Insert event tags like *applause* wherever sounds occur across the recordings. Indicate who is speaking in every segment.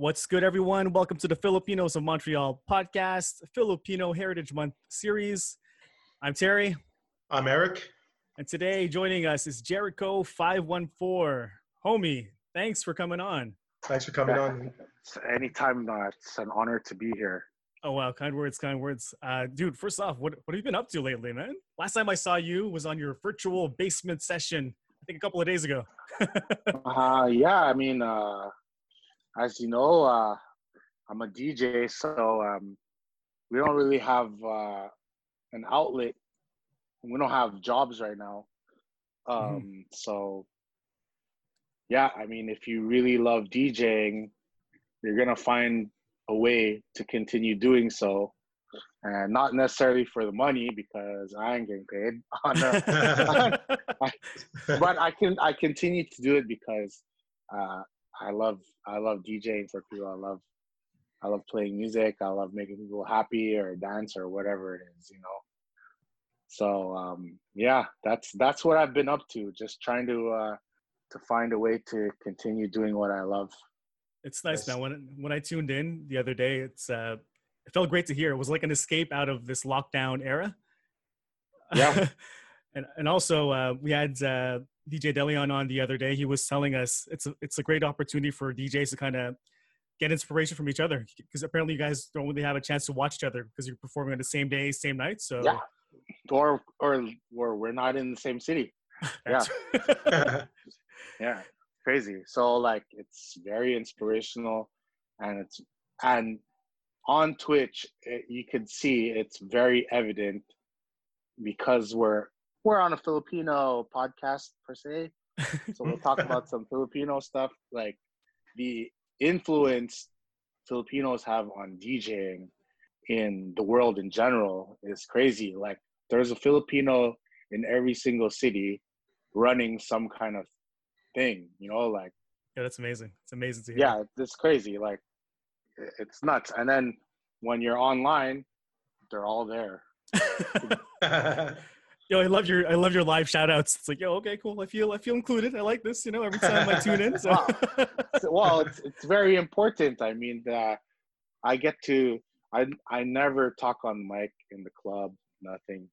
Speaker 1: What's good, everyone? Welcome to the Filipinos of Montreal podcast, Filipino Heritage Month series. I'm Terry,
Speaker 2: I'm Eric.
Speaker 1: and today joining us is Jericho514. Homie, thanks for coming on.
Speaker 2: Thanks for coming on.
Speaker 3: It's anytime uh, it's an honor to be here.
Speaker 1: Oh, wow. Kind words, kind words. Uh, dude, first off, what, what have you been up to lately, man? Last time I saw you was on your virtual basement session, I think a couple of days ago. *laughs*
Speaker 3: Uh, yeah, I mean, uh, as you know, uh, I'm a DJ, so um, we don't really have uh, an outlet. We don't have jobs right now. Um, So, yeah, I mean, if you really love DJing, you're gonna find a way to continue doing so, and not necessarily for the money because I ain't getting paid *laughs* *laughs* *laughs* but I can I continue to do it because uh, I love I love DJing for people. I love I love playing music. I love making people happy or dance or whatever it is, you know. So um, yeah, that's that's what I've been up to. Just trying to uh, to find a way to continue doing what I love.
Speaker 1: It's nice, man. When when I tuned in the other day, it's uh, it felt great to hear. It was like an escape out of this lockdown era.
Speaker 3: Yeah. *laughs*
Speaker 1: and and also uh, we had uh, DJ Delion on the other day. He was telling us it's a, it's a great opportunity for DJs to kind of get inspiration from each other because apparently you guys don't really have a chance to watch each other because you're performing on the same day, same night. So
Speaker 3: Yeah. Or or or we're not in the same city. *laughs* Yeah. *laughs* yeah crazy so like it's very inspirational and it's and on twitch it, you could see it's very evident because we're we're on a filipino podcast per se *laughs* so we'll talk about some filipino stuff like the influence filipinos have on djing in the world in general is crazy like there's a filipino in every single city running some kind of thing you know like
Speaker 1: yeah, that's amazing. It's amazing to hear.
Speaker 3: yeah it's crazy like it's nuts and then when you're online they're all there *laughs* *laughs*
Speaker 1: yo, I love your I love your live shout outs. It's like, yo, okay, cool. I feel I feel included. I like this, you know, every time I *laughs* tune in. So
Speaker 3: Wow. Well it's, *laughs* it's very important i mean uh, i get to i i never talk on mic in the club nothing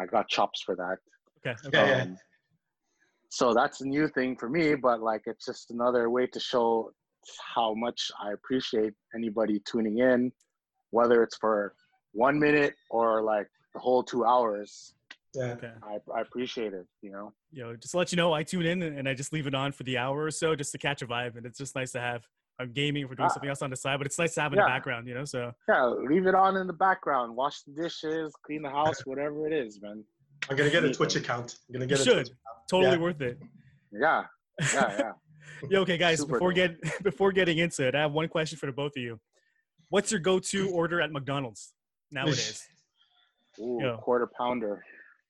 Speaker 3: i got chops for that
Speaker 1: okay, okay.
Speaker 2: Yeah, yeah.
Speaker 3: Um, so that's a new thing for me, but like it's just another way to show how much I appreciate anybody tuning in, whether it's for one minute or like the whole two hours.
Speaker 2: Yeah.
Speaker 1: okay.
Speaker 3: I, I appreciate it, you know.
Speaker 1: Yo, just to let you know, I tune in and I just leave it on for the hour or so just to catch a vibe. And it's just nice to have I'm gaming if we're doing
Speaker 3: Ah.
Speaker 1: something else on the side, but it's nice to have in the background, you know. So
Speaker 3: Yeah, leave it on in the background, wash the dishes, clean the house, whatever it is, man.
Speaker 2: I'm gonna get a Twitch account. I'm gonna
Speaker 1: You
Speaker 2: get a
Speaker 1: should.
Speaker 2: Twitch account.
Speaker 1: totally
Speaker 2: Yeah.
Speaker 1: worth it.
Speaker 3: Yeah, yeah, yeah. *laughs*
Speaker 1: Yo, okay, guys,
Speaker 3: Super
Speaker 1: before
Speaker 3: dope.
Speaker 1: get *laughs* before getting into it, I have one question for the both of you. What's your go-to order at McDonald's nowadays? *laughs*
Speaker 3: Ooh,
Speaker 1: Yeah.
Speaker 3: quarter pounder.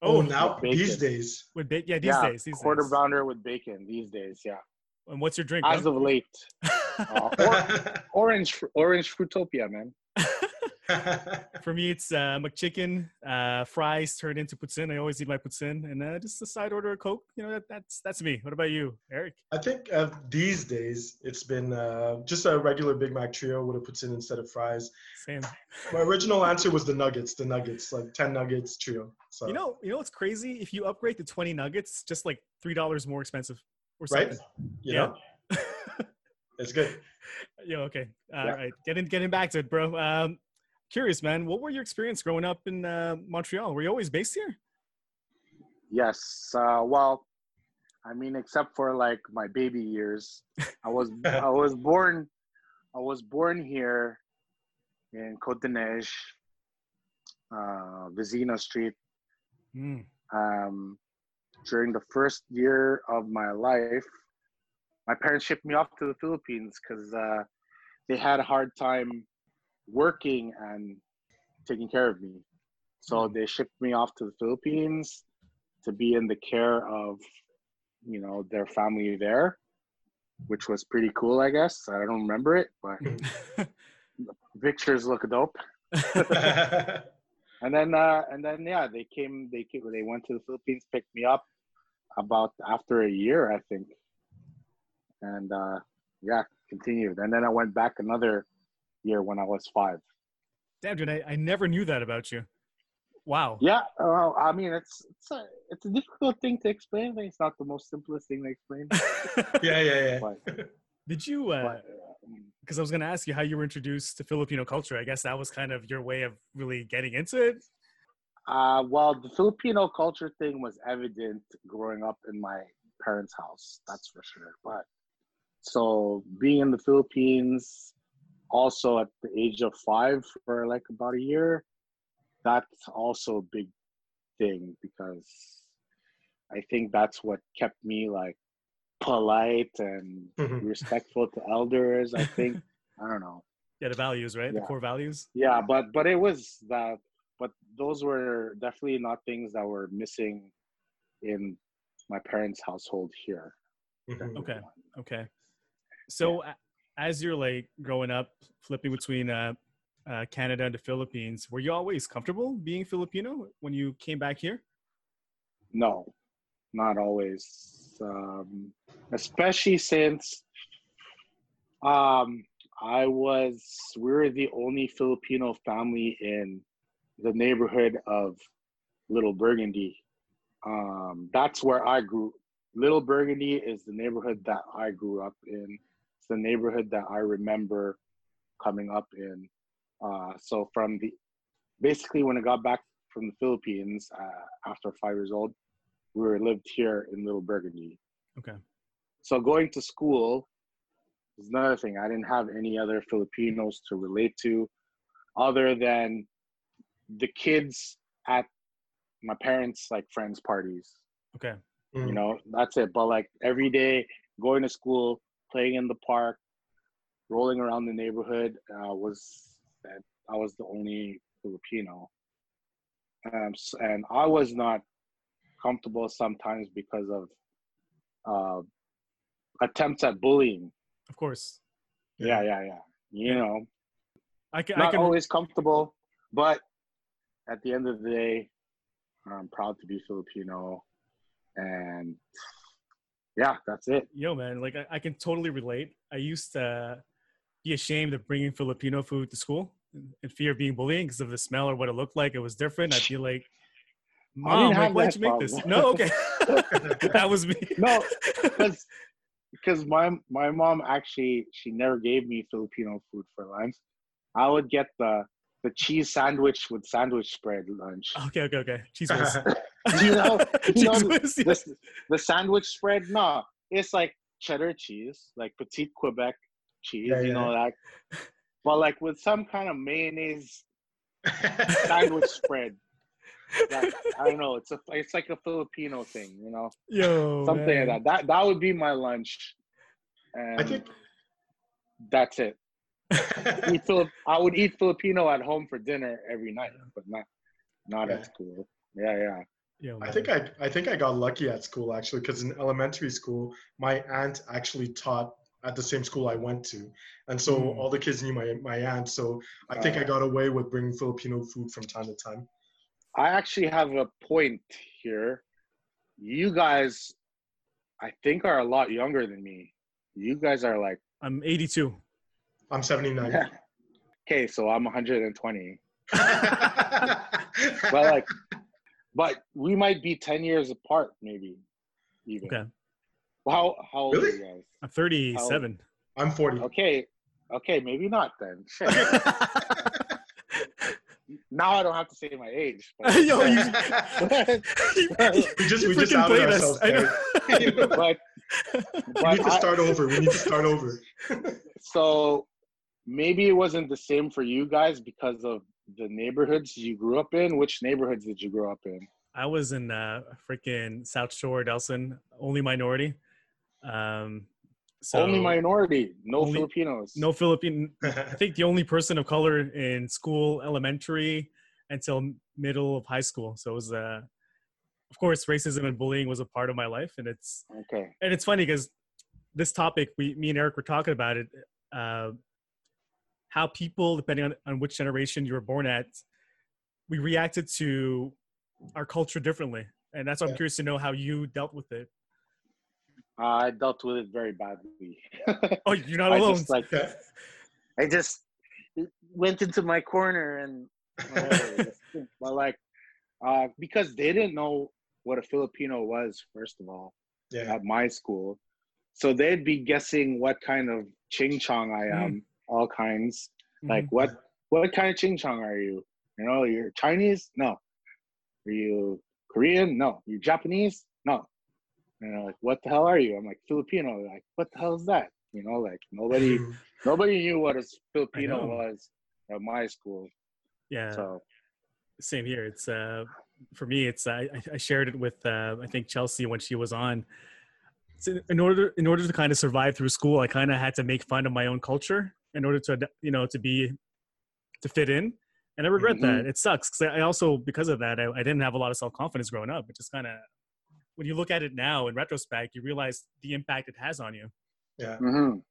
Speaker 2: Oh, now these days.
Speaker 1: with ba- yeah, these
Speaker 3: yeah,
Speaker 1: days, these
Speaker 3: quarter
Speaker 1: days.
Speaker 3: pounder with bacon these days. Yeah,
Speaker 1: And what's your drink?
Speaker 3: as
Speaker 1: bro?
Speaker 3: of late. *laughs* Uh, or, orange, orange fruitopia, man. *laughs*
Speaker 1: For me, it's uh, McChicken, uh, fries turned into poutine. I always eat my poutine, and uh, just a side order of Coke. You know, that, that's that's me. What about you, Eric?
Speaker 2: I think uh, these days it's been uh, just a regular Big Mac trio with a poutine instead of fries.
Speaker 1: Same.
Speaker 2: My original answer was the nuggets, the nuggets, like ten nuggets trio. So
Speaker 1: You know, you know what's crazy? If you upgrade to twenty nuggets, just like three dollars more expensive, or
Speaker 2: right? You
Speaker 1: Yeah.
Speaker 2: know, it's good. *laughs*
Speaker 1: yeah. Okay. All
Speaker 3: Yeah.
Speaker 1: right. Getting getting back to it, bro. Um, curious, man. What were your experience growing up in uh, Montreal? Were you always based here?
Speaker 3: Yes. Uh, well, I mean, except for like my baby years, I was *laughs* I was born I was born here in Côte des Neiges, uh, Vézina Street.
Speaker 1: Mm.
Speaker 3: Um, during the first year of my life, my parents shipped me off to the Philippines because uh, they had a hard time working and taking care of me. So they shipped me off to the Philippines to be in the care of, you know, their family there, which was pretty cool, I guess. I don't remember it, but *laughs* pictures look dope. *laughs* And then, uh, and then, yeah, they came. They came. They went to the Philippines, picked me up about after a year, I think. And uh, yeah, continued. And then I went back another year when I was five.
Speaker 1: Damn, dude, I, I never knew that about you. Wow.
Speaker 3: Yeah, uh, I mean, it's it's a it's a difficult thing to explain. I think it's not the most simplest thing to explain. *laughs*
Speaker 2: yeah, yeah, yeah.
Speaker 3: But,
Speaker 1: Did you? uh
Speaker 3: but,
Speaker 1: Because I was going to ask you how you were introduced to Filipino culture. I guess that was kind of your way of really getting into it.
Speaker 3: uh, well, the Filipino culture thing was evident growing up in my parents' house. That's for sure. But so being in the Philippines, also at the age of five for like about a year, that's also a big thing because I think that's what kept me like polite and
Speaker 2: Mhm.
Speaker 3: respectful to elders. I think *laughs* I don't know.
Speaker 1: Yeah, the values, right? The core values.
Speaker 3: Yeah, but but it was that. But those were definitely not things that were missing in my parents' household here.
Speaker 2: Mhm.
Speaker 1: Okay. Okay. So a as you're like growing up, flipping between uh, uh, Canada and the Philippines, were you always comfortable being Filipino when you came back here?
Speaker 3: No, not always. Um, especially since um, I was, we were the only Filipino family in the neighborhood of Little Burgundy. Um, that's where I grew. Little Burgundy is the neighborhood that I grew up in. It's the neighborhood that I remember coming up in. Uh, so from the, basically when I got back from the Philippines uh, after five years old, we were lived here in Little Burgundy.
Speaker 1: Okay.
Speaker 3: So going to school is another thing. I didn't have any other Filipinos to relate to other than the kids at my parents' like friends' parties.
Speaker 1: Okay.
Speaker 2: Mhm.
Speaker 3: You know, that's it. But like every day going to school, playing in the park, rolling around the neighborhood uh, was that I was the only Filipino. Um, and I was not comfortable sometimes because of uh, attempts at bullying.
Speaker 1: Of course.
Speaker 3: Yeah, yeah, yeah. You
Speaker 1: Yeah.
Speaker 3: know,
Speaker 1: I can. I
Speaker 3: not
Speaker 1: can.
Speaker 3: always comfortable, but at the end of the day, I'm proud to be Filipino, and yeah, that's it.
Speaker 1: Yo, man, like I, I can totally relate. I used to be ashamed of bringing Filipino food to school in fear of being bullied because of the smell or what it looked like. It was different. I'd be *laughs* like, "Mom, like, why'd you make this?" No, okay, *laughs* *laughs* that was me.
Speaker 3: No, because because my my mom actually she never gave me Filipino food for lunch. I would get the the cheese sandwich with sandwich spread lunch.
Speaker 1: okay, okay, okay. Cheese whiz.
Speaker 3: You know, *laughs* you know the, the sandwich spread. No, it's like cheddar cheese, like petite Quebec cheese.
Speaker 2: Yeah,
Speaker 3: you know that, but like with some kind of mayonnaise *laughs* sandwich spread. Like, I don't know. It's a it's like a Filipino thing, you know,
Speaker 1: Yo,
Speaker 3: something
Speaker 1: man.
Speaker 3: like that. That that would be my lunch, and
Speaker 2: I think
Speaker 3: that's it. *laughs* Eat Filip- I would eat Filipino at home for dinner every night, but not not
Speaker 2: Yeah.
Speaker 3: at school. Yeah, yeah.
Speaker 1: Yo,
Speaker 2: I think I I think I got lucky at school actually because in elementary school my aunt actually taught at the same school I went to, and so
Speaker 1: Mm.
Speaker 2: all the kids knew my my aunt. So I think I got away with bringing Filipino food from time to time.
Speaker 3: I actually have a point here. You guys, I think, are a lot younger than me. You guys are like,
Speaker 1: I'm 82.
Speaker 2: I'm 79. *laughs*
Speaker 3: okay, so I'm 120. *laughs* But like, but we might be 10 years apart, maybe. Even.
Speaker 1: Okay.
Speaker 3: How how old are
Speaker 2: Really?
Speaker 3: you guys?
Speaker 1: I'm 37.
Speaker 2: I'm 40.
Speaker 3: Okay, okay, maybe not then. *laughs* Now I don't have to say my age. but- *laughs*
Speaker 1: Yo, you, *laughs*
Speaker 2: We just- we just
Speaker 1: freaking
Speaker 2: outed
Speaker 1: played us.
Speaker 2: ourselves,
Speaker 1: I
Speaker 3: but
Speaker 2: we need to
Speaker 3: I-
Speaker 2: start over. We need to start over.
Speaker 3: so maybe it wasn't the same for you guys because of the neighborhoods you grew up in. Which neighborhoods did you grow up in?
Speaker 1: I was in uh, freaking South Shore, Delson, only minority. Um, so
Speaker 3: Only minority, no
Speaker 1: Only-
Speaker 3: Filipinos.
Speaker 1: no Philippine. *laughs* I think the only person of color in school, elementary until middle of high school. So it was, uh, of course, racism and bullying was a part of my life, and it's
Speaker 3: Okay.
Speaker 1: and it's funny because this topic, we, me and Eric were talking about it, uh, how people, depending on, on which generation you were born at, we reacted to our culture differently, and that's why I'm curious to know how you dealt with it.
Speaker 3: I dealt with it very badly.
Speaker 1: Oh, you're not *laughs*
Speaker 3: I
Speaker 1: alone.
Speaker 3: just like
Speaker 2: Yeah.
Speaker 3: I just went into my corner and *laughs* but like uh because they didn't know what a Filipino was first of all
Speaker 2: Yeah.
Speaker 3: at my school. So they'd be guessing what kind of ching chong I am, all kinds. Like
Speaker 1: Mhm.
Speaker 3: what what kind of ching chong are you? You know, you're Chinese? No. Are you Korean? No. You're Japanese? No. And they're like, what the hell are you? I'm like Filipino. Like, what the hell is that? You know, like nobody *laughs* nobody knew what a Filipino was at my school.
Speaker 1: yeah.
Speaker 3: So
Speaker 1: same here it's uh for me it's i I- i shared it with uh i think chelsea when she was on so in order in order to kind of survive through school i kind of had to make fun of my own culture in order to you know to be to fit in and i regret that it sucks because i also because of that I, I didn't have a lot of self-confidence growing up it just kind of when you look at it now in retrospect you realize the impact it has on you
Speaker 2: Yeah.
Speaker 3: mhm.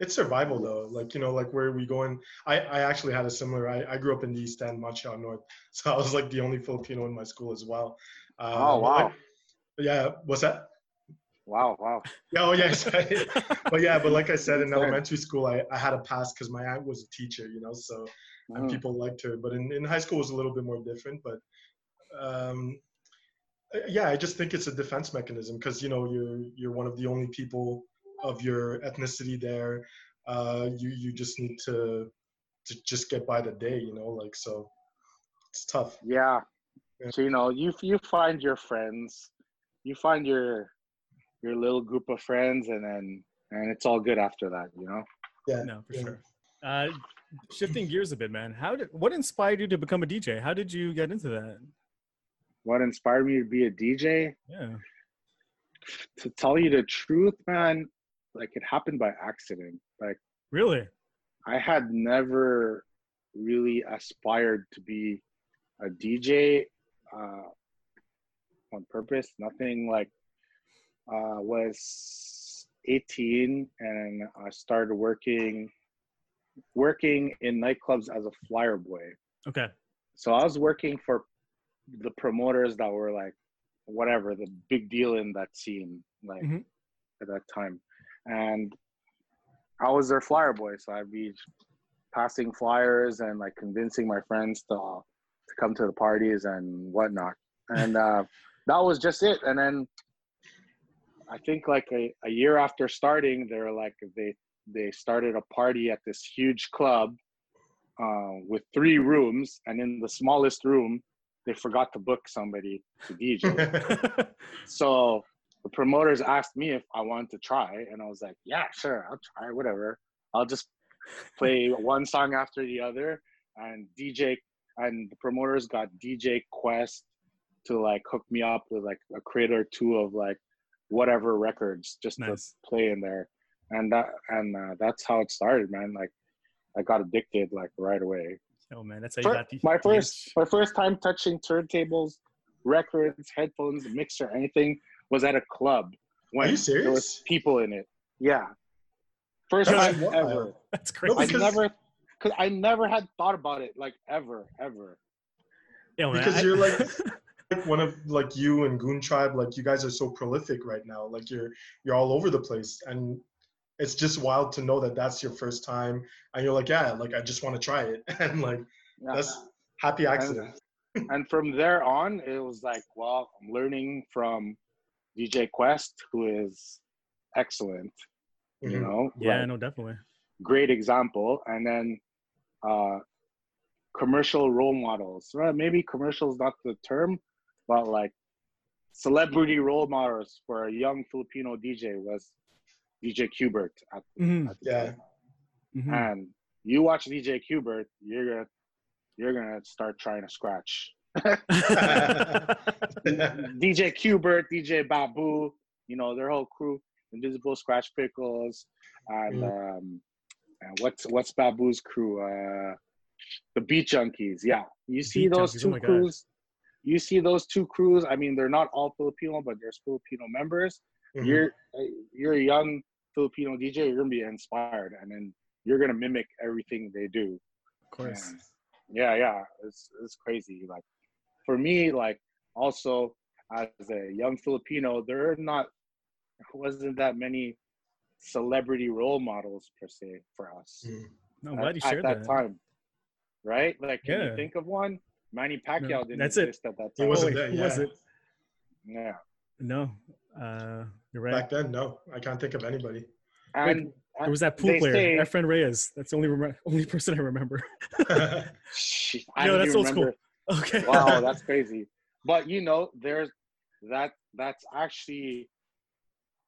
Speaker 2: It's survival though. Like, you know, like where we going? I, I actually had a similar, I, I grew up in the East End, Montreal North. *laughs* So I was like the only Filipino in my school as well. Uh,
Speaker 3: Oh wow.
Speaker 2: yeah. What's that?
Speaker 3: Wow, wow.
Speaker 2: Yeah, *laughs* oh yes. *laughs* but yeah, but like I said, in elementary school, I, I had a pass because my aunt was a teacher, you know, so and
Speaker 3: Mhm.
Speaker 2: people liked her. But in, in high school, it was a little bit more different. But um, uh, yeah, I just think it's a defense mechanism because you know you're you're one of the only people of your ethnicity there. Uh, you you just need to to just get by the day, you know, like so. It's tough.
Speaker 3: Yeah.
Speaker 2: Yeah.
Speaker 3: So you know, you you find your friends, you find your your little group of friends, and then and it's all good after that. You know.
Speaker 2: Yeah.
Speaker 1: no for
Speaker 2: yeah.
Speaker 1: sure uh shifting gears a bit man how did what inspired you to become a dj how did you get into that
Speaker 3: What inspired me to be a DJ?
Speaker 1: yeah
Speaker 3: To tell you the truth, man, like it happened by accident. Like
Speaker 1: really
Speaker 3: I had never really aspired to be a DJ uh, on purpose. Nothing like uh, was 18 and I started working working in nightclubs as a flyer boy.
Speaker 1: okay
Speaker 3: So I was working for the promoters that were like whatever the big deal in that scene like
Speaker 1: Mhm.
Speaker 3: at that time and i was their flyer boy so i'd be passing flyers and like convincing my friends to to come to the parties and whatnot and uh *laughs* that was just it and then i think like a, a year after starting they're like they they started a party at this huge club uh, with three rooms and in the smallest room they forgot to book somebody to dj *laughs* so the promoters asked me if I wanted to try, and I was like, "Yeah, sure, I'll try. Whatever. I'll just play one song after the other." And DJ and the promoters got DJ Quest to like hook me up with like a crate or two of like whatever records just
Speaker 1: Nice.
Speaker 3: to play in there, and that and uh, that's how it started, man. Like I got addicted like right away.
Speaker 1: oh man that's how you
Speaker 3: Fir-
Speaker 1: got the
Speaker 3: my first
Speaker 1: itch.
Speaker 3: my first time touching turntables, records, headphones, mixer, anything was at a club when
Speaker 2: you
Speaker 3: there was
Speaker 2: serious?
Speaker 3: people in it. Yeah, first
Speaker 2: That's
Speaker 3: time
Speaker 2: wild.
Speaker 3: ever.
Speaker 1: that's crazy
Speaker 3: I never, cause I never had thought about it like ever, ever.
Speaker 1: Yeah, man,
Speaker 2: Because
Speaker 1: I-
Speaker 2: you're like- *laughs* like one of like you and Goon Tribe, like you guys are so prolific right now. Like you're you're all over the place, and it's just wild to know that that's your first time, and you're like, yeah, like I just want to try it, *laughs* and like
Speaker 3: Yeah.
Speaker 2: that's happy accident. *laughs*
Speaker 3: and from there on, it was like, well, I'm learning from DJ Quest, who is excellent. You
Speaker 2: Mhm.
Speaker 3: know,
Speaker 1: yeah,
Speaker 3: like,
Speaker 1: no, definitely.
Speaker 3: great example and then uh commercial role models well, maybe commercial is not the term but like celebrity role models for a young filipino dj was dj qbert at,
Speaker 1: Mhm,
Speaker 3: at the
Speaker 2: Yeah.
Speaker 3: time.
Speaker 1: mhm.
Speaker 3: and you watch dj qbert you're gonna you're gonna start trying to scratch *laughs* dj qbert dj babu you know their whole crew Invisibl Skratch Piklz and um and what's what's babu's crew uh the beat junkies yeah you see
Speaker 1: Beat
Speaker 3: those
Speaker 1: Junkies, oh
Speaker 3: two
Speaker 1: my God.
Speaker 3: Crews you see those two crews i mean they're not all filipino but there's filipino members
Speaker 2: Mhm.
Speaker 3: you're you're a young filipino dj you're gonna be inspired and then you're gonna mimic everything they do
Speaker 1: of course.
Speaker 3: and yeah yeah it's it's crazy like for me like also as a young filipino there are not wasn't that many celebrity role models per se for us
Speaker 2: Mm.
Speaker 1: No, I'm
Speaker 3: at,
Speaker 1: glad you
Speaker 3: at that,
Speaker 1: that.
Speaker 3: time. Right? Like, can
Speaker 1: Yeah.
Speaker 3: you think of one? Manny Pacquiao didn't
Speaker 1: that's it.
Speaker 3: exist at that
Speaker 2: He
Speaker 3: time.
Speaker 2: wasn't
Speaker 1: Oh,
Speaker 2: there.
Speaker 1: who
Speaker 2: Yeah.
Speaker 1: was it?
Speaker 3: Yeah.
Speaker 1: No, uh, you're right.
Speaker 2: Back then, no, I can't think of anybody.
Speaker 3: And
Speaker 1: there was that pool player,
Speaker 3: say-
Speaker 1: Efren Reyes. That's the only rem- only *laughs* person I remember. *laughs*
Speaker 3: Shit, I
Speaker 1: No, that's
Speaker 3: even
Speaker 1: old school. Okay.
Speaker 3: Wow, *laughs* that's crazy. But you know, there's that. That's actually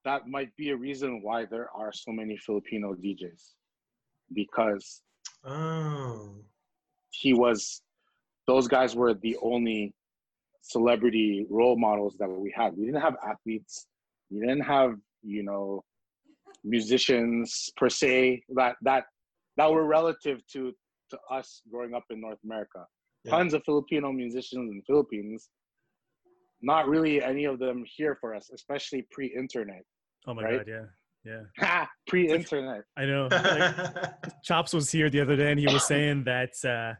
Speaker 3: that might be a reason why there are so many Filipino DJs because
Speaker 2: oh,
Speaker 3: he was. Those guys were the only celebrity role models that we had. We didn't have athletes. We didn't have you know musicians per se that that that were relative to to us growing up in North America.
Speaker 2: Yeah.
Speaker 3: Tons of Filipino musicians in the Philippines. Not really any of them here for us, especially pre-internet.
Speaker 1: oh my
Speaker 3: right?
Speaker 1: god, yeah, yeah. *laughs*
Speaker 3: Pre-internet.
Speaker 1: I know. *laughs* Like, Chops was here the other day, and he was *laughs* saying that uh,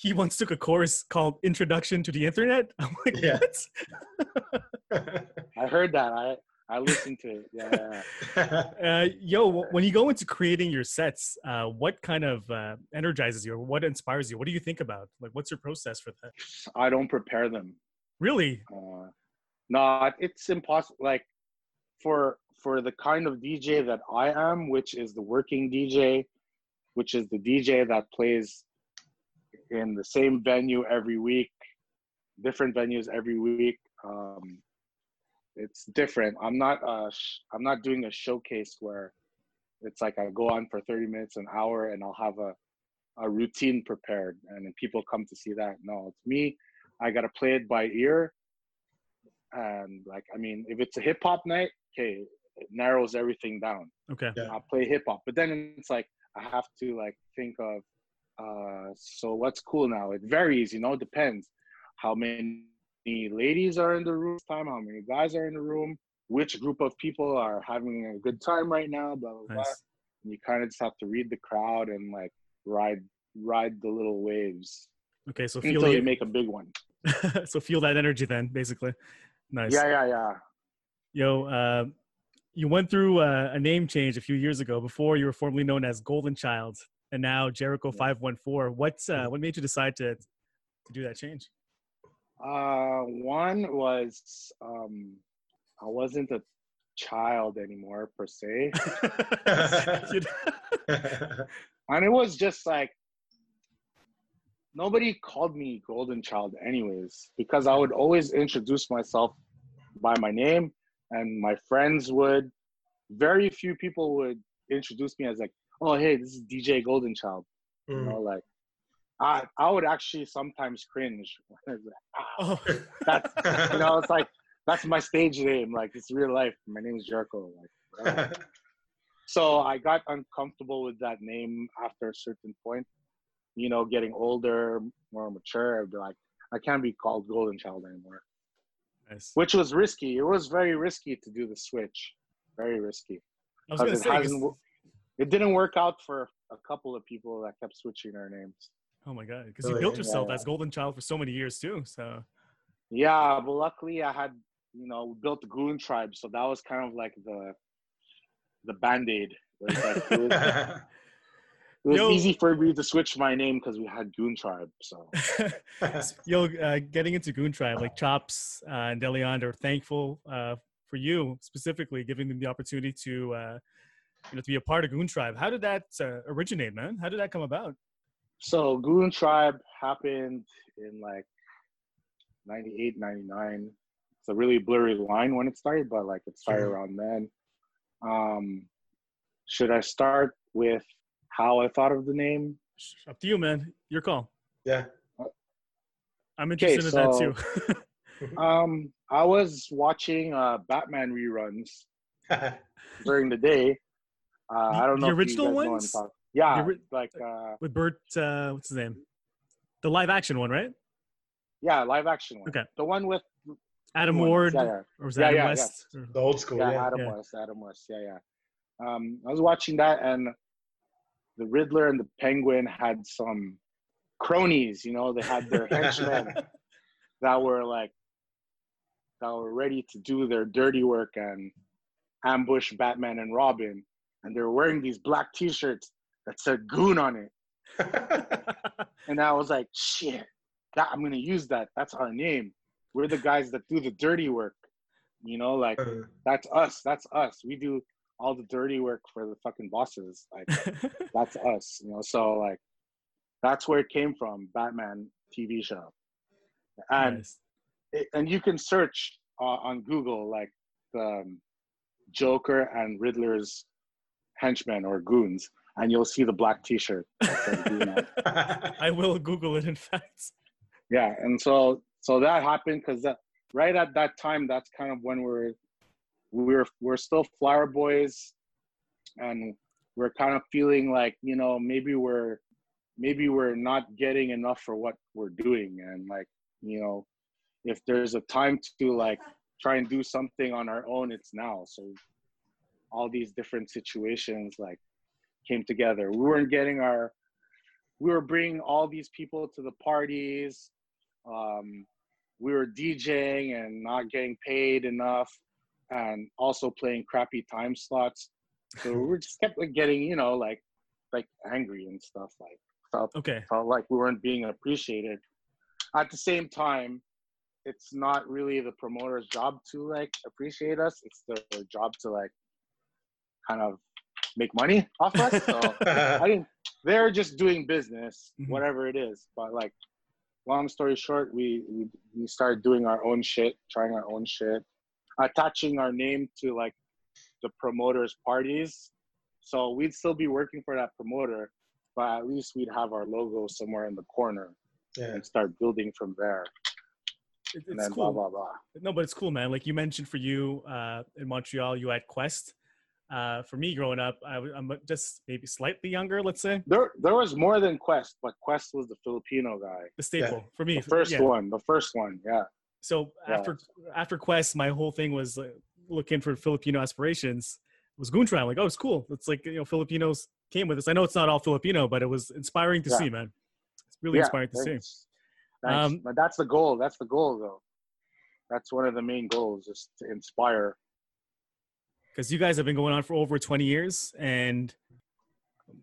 Speaker 1: he once took a course called Introduction to the Internet. *laughs* I'm like,
Speaker 2: Yeah.
Speaker 1: what? *laughs*
Speaker 3: I heard that. I I listened to it. Yeah, yeah, yeah. *laughs*
Speaker 1: Uh, yo, when you go into creating your sets, uh, what kind of uh, energizes you, or what inspires you? What do you think about? Like, what's your process for that?
Speaker 3: I don't prepare them.
Speaker 1: Really?
Speaker 3: Uh, no, it's impossible. Like for for the kind of DJ that I am, which is the working DJ, which is the DJ that plays in the same venue every week, different venues every week. Um, it's different. I'm not uh sh- I'm not doing a showcase where it's like I go on for 30 minutes, an hour, and I'll have a a routine prepared, and then people come to see that. No, it's me. I gotta play it by ear, and like I mean, if it's a hip hop night, okay, it narrows everything down.
Speaker 1: Okay.
Speaker 2: Yeah.
Speaker 3: I'll play hip hop, but then it's like I have to like think of, uh, so what's cool now? It varies, you know, it depends how many ladies are in the room, time, how many guys are in the room, which group of people are having a good time right now, blah blah blah. And you kind of just have to read the crowd and like ride ride the little waves
Speaker 1: Okay. So feel
Speaker 3: until you make a big one. *laughs*
Speaker 1: so feel that energy then, basically. Nice.
Speaker 3: Yeah, yeah, yeah.
Speaker 1: Yo, uh, you went through uh, a name change a few years ago. Before you were formerly known as Golden Child, and now Jericho Five One Four. What's uh, what made you decide to to do that change?
Speaker 3: Uh, one was um, I wasn't a child anymore per se, *laughs* and it was just like nobody called me Golden Child anyways because I would always introduce myself by my name, and my friends would. Very few people would introduce me as like, "Oh, hey, this is DJ Golden Child." You
Speaker 2: Mm.
Speaker 3: know, like I I would actually sometimes cringe. *laughs* when it's like, "Ah,
Speaker 1: oh,
Speaker 3: that's you know, it's like *laughs* that's my stage name. Like it's real life. My name is Jericho. Like *laughs* so, I got uncomfortable with that name after a certain point. You know, getting older, more mature. I'd be like, I can't be called Golden Child anymore,
Speaker 1: nice.
Speaker 3: which was risky. It was very risky to do the switch. Very risky
Speaker 1: I was gonna
Speaker 3: because it
Speaker 1: say. 'cause-
Speaker 3: hasn't. Wo- It didn't work out for a couple of people that kept switching their names.
Speaker 1: Oh my god! Because you built yourself
Speaker 3: Yeah.
Speaker 1: as Golden Child for so many years too. So
Speaker 3: Yeah, but luckily I had, you know, built the Goon Tribe, so that was kind of like the the band aid. It was, like, it was, *laughs* it was
Speaker 1: Yo.
Speaker 3: easy for me to switch my name because we had Goon Tribe. So *laughs*
Speaker 1: yo, uh, getting into Goon Tribe, like Chops uh, and Delion are thankful uh, for you specifically, giving them the opportunity to, uh, you know, to be a part of Goon Tribe. How did that uh, originate, man? How did that come about?
Speaker 3: so Goon Tribe happened in like 98, 99. It's a really blurry line when it started, but like it started
Speaker 2: Sure.
Speaker 3: around then. Um, should I start with how I thought of the name?
Speaker 1: Up to you, man. Your call.
Speaker 2: yeah.
Speaker 1: I'm interested in that too. *laughs*
Speaker 3: Um, I was watching uh, Batman reruns *laughs* during the day. Uh,
Speaker 1: The-
Speaker 3: I don't know
Speaker 1: the
Speaker 3: if
Speaker 1: original
Speaker 3: you guys know what I'm
Speaker 1: ones?
Speaker 3: Yeah,
Speaker 1: The
Speaker 3: like uh,
Speaker 1: With Burt, uh, what's his name? The live action one, right?
Speaker 3: yeah, live action one.
Speaker 1: Okay.
Speaker 3: The one with
Speaker 1: Adam
Speaker 3: one-
Speaker 1: Ward,
Speaker 3: Yeah, yeah,
Speaker 1: or was
Speaker 3: Yeah,
Speaker 1: Adam
Speaker 3: yeah,
Speaker 1: West? Or-
Speaker 2: the old school.
Speaker 3: yeah,
Speaker 2: Yeah.
Speaker 3: Adam
Speaker 1: yeah.
Speaker 3: West, Adam West. Yeah, yeah. Um, I was watching that, and the Riddler and the Penguin had some cronies. You know, they had their *laughs* henchmen that were like that were ready to do their dirty work and ambush Batman and Robin, and they were wearing these black T-shirts that said "Goon" on it, *laughs* and I was like, shit, that, I'm gonna use that. That's our name. We're the guys that do the dirty work. You know, like
Speaker 2: Uh,
Speaker 3: that's us. That's us. We do all the dirty work for the fucking bosses. Like *laughs* that's us. You know, so like that's where it came from. Batman TV show, and
Speaker 1: Nice.
Speaker 3: it, and you can search uh, on Google like the um, Joker and Riddler's henchmen or goons, and you'll see the black T-shirt. that says Goon on it.
Speaker 1: I will Google it. In fact,
Speaker 3: yeah and so so that happened because that right at that time that's kind of when we're we're we're still flower boys and we're kind of feeling like you know maybe we're maybe we're not getting enough for what we're doing and like you know if there's a time to like try and do something on our own it's now so all these different situations like came together we weren't getting our we were bringing all these people to the parties um, we were DJing and not getting paid enough, and also playing crappy time slots. So we just kept like getting, you know, like like angry and stuff. Like felt
Speaker 1: okay.
Speaker 3: felt like we weren't being appreciated. At the same time, it's not really the promoter's job to like appreciate us. It's their job to like kind of make money off us. So *laughs* I didn't. They're just doing business,
Speaker 1: Mhm.
Speaker 3: whatever it is. But like, long story short, we, we we started doing our own shit, trying our own shit, attaching our name to like the promoters' parties. So we'd still be working for that promoter, but at least we'd have our logo somewhere in the corner
Speaker 2: yeah.
Speaker 3: and start building from there.
Speaker 1: It-
Speaker 3: And
Speaker 1: it's
Speaker 3: then
Speaker 1: cool.
Speaker 3: blah blah blah.
Speaker 1: No, but it's cool, man. Like you mentioned, for you uh, in Montreal, you had Quest. Uh, for me, growing up, I, am just maybe slightly younger. Let's say
Speaker 3: There there was more than Quest, but Quest was the Filipino guy.
Speaker 1: the staple for me.
Speaker 3: The first
Speaker 1: yeah.
Speaker 3: one, the first one, yeah.
Speaker 1: So
Speaker 3: Yeah.
Speaker 1: after after Quest, my whole thing was uh, looking for Filipino aspirations. It was Goon Tribe. Like, oh, it's cool. It's like you know, Filipinos came with us. I know it's not all Filipino, but it was inspiring to
Speaker 3: Yeah.
Speaker 1: see, man. It's really
Speaker 3: yeah,
Speaker 1: inspiring to see.
Speaker 3: thanks. Thanks.
Speaker 1: Um,
Speaker 3: but that's the goal. That's the goal, though. That's one of the main goals, is to inspire.
Speaker 1: Because you guys have been going on for over 20 years, and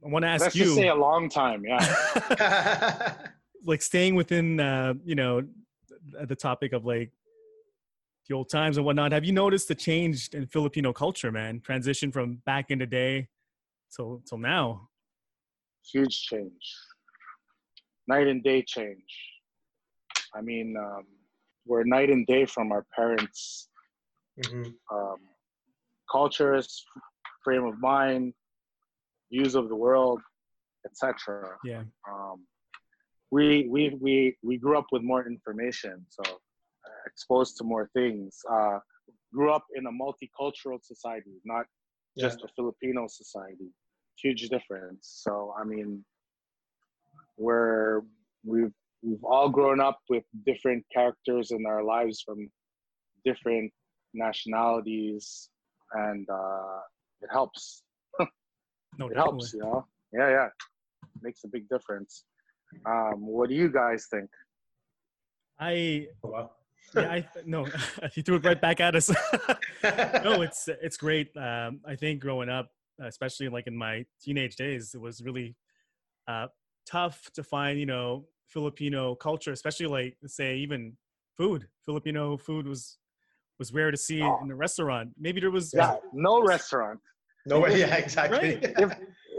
Speaker 1: I want to ask
Speaker 3: Let's
Speaker 1: you,
Speaker 3: just say a long time. Yeah. *laughs*
Speaker 1: like staying within, uh, you know, the topic of like the old times and whatnot. Have you noticed the change in Filipino culture, man? Transition from back in the day till till now.
Speaker 3: Huge change. Night and day change. I mean, um, we're night and day from our parents'
Speaker 2: Mhm.
Speaker 3: um, cultures, frame of mind, views of the world, etc.
Speaker 1: Yeah.
Speaker 3: um, we we we we grew up with more information, so uh, exposed to more things. Uh, grew up in a multicultural society, not
Speaker 2: Yeah.
Speaker 3: just a Filipino society. Huge difference. So I mean, we're we've we've all grown up with different characters in our lives from different nationalities, and uh, it helps *laughs*
Speaker 1: No,
Speaker 3: it helps, you know. Yeah, yeah, makes a big difference. Um, what do you guys think?
Speaker 1: I
Speaker 2: Oh,
Speaker 1: yeah, I no, *laughs* he threw it right back at us. *laughs* no, it's it's great. Um, I think growing up, especially like in my teenage days, it was really uh, tough to find, you know, Filipino culture, especially like say even food. Filipino food was was rare to see
Speaker 3: Oh.
Speaker 1: in the restaurant. Maybe there was
Speaker 3: Yeah, no restaurant.
Speaker 2: no way. *laughs* Yeah, exactly. *laughs*
Speaker 3: If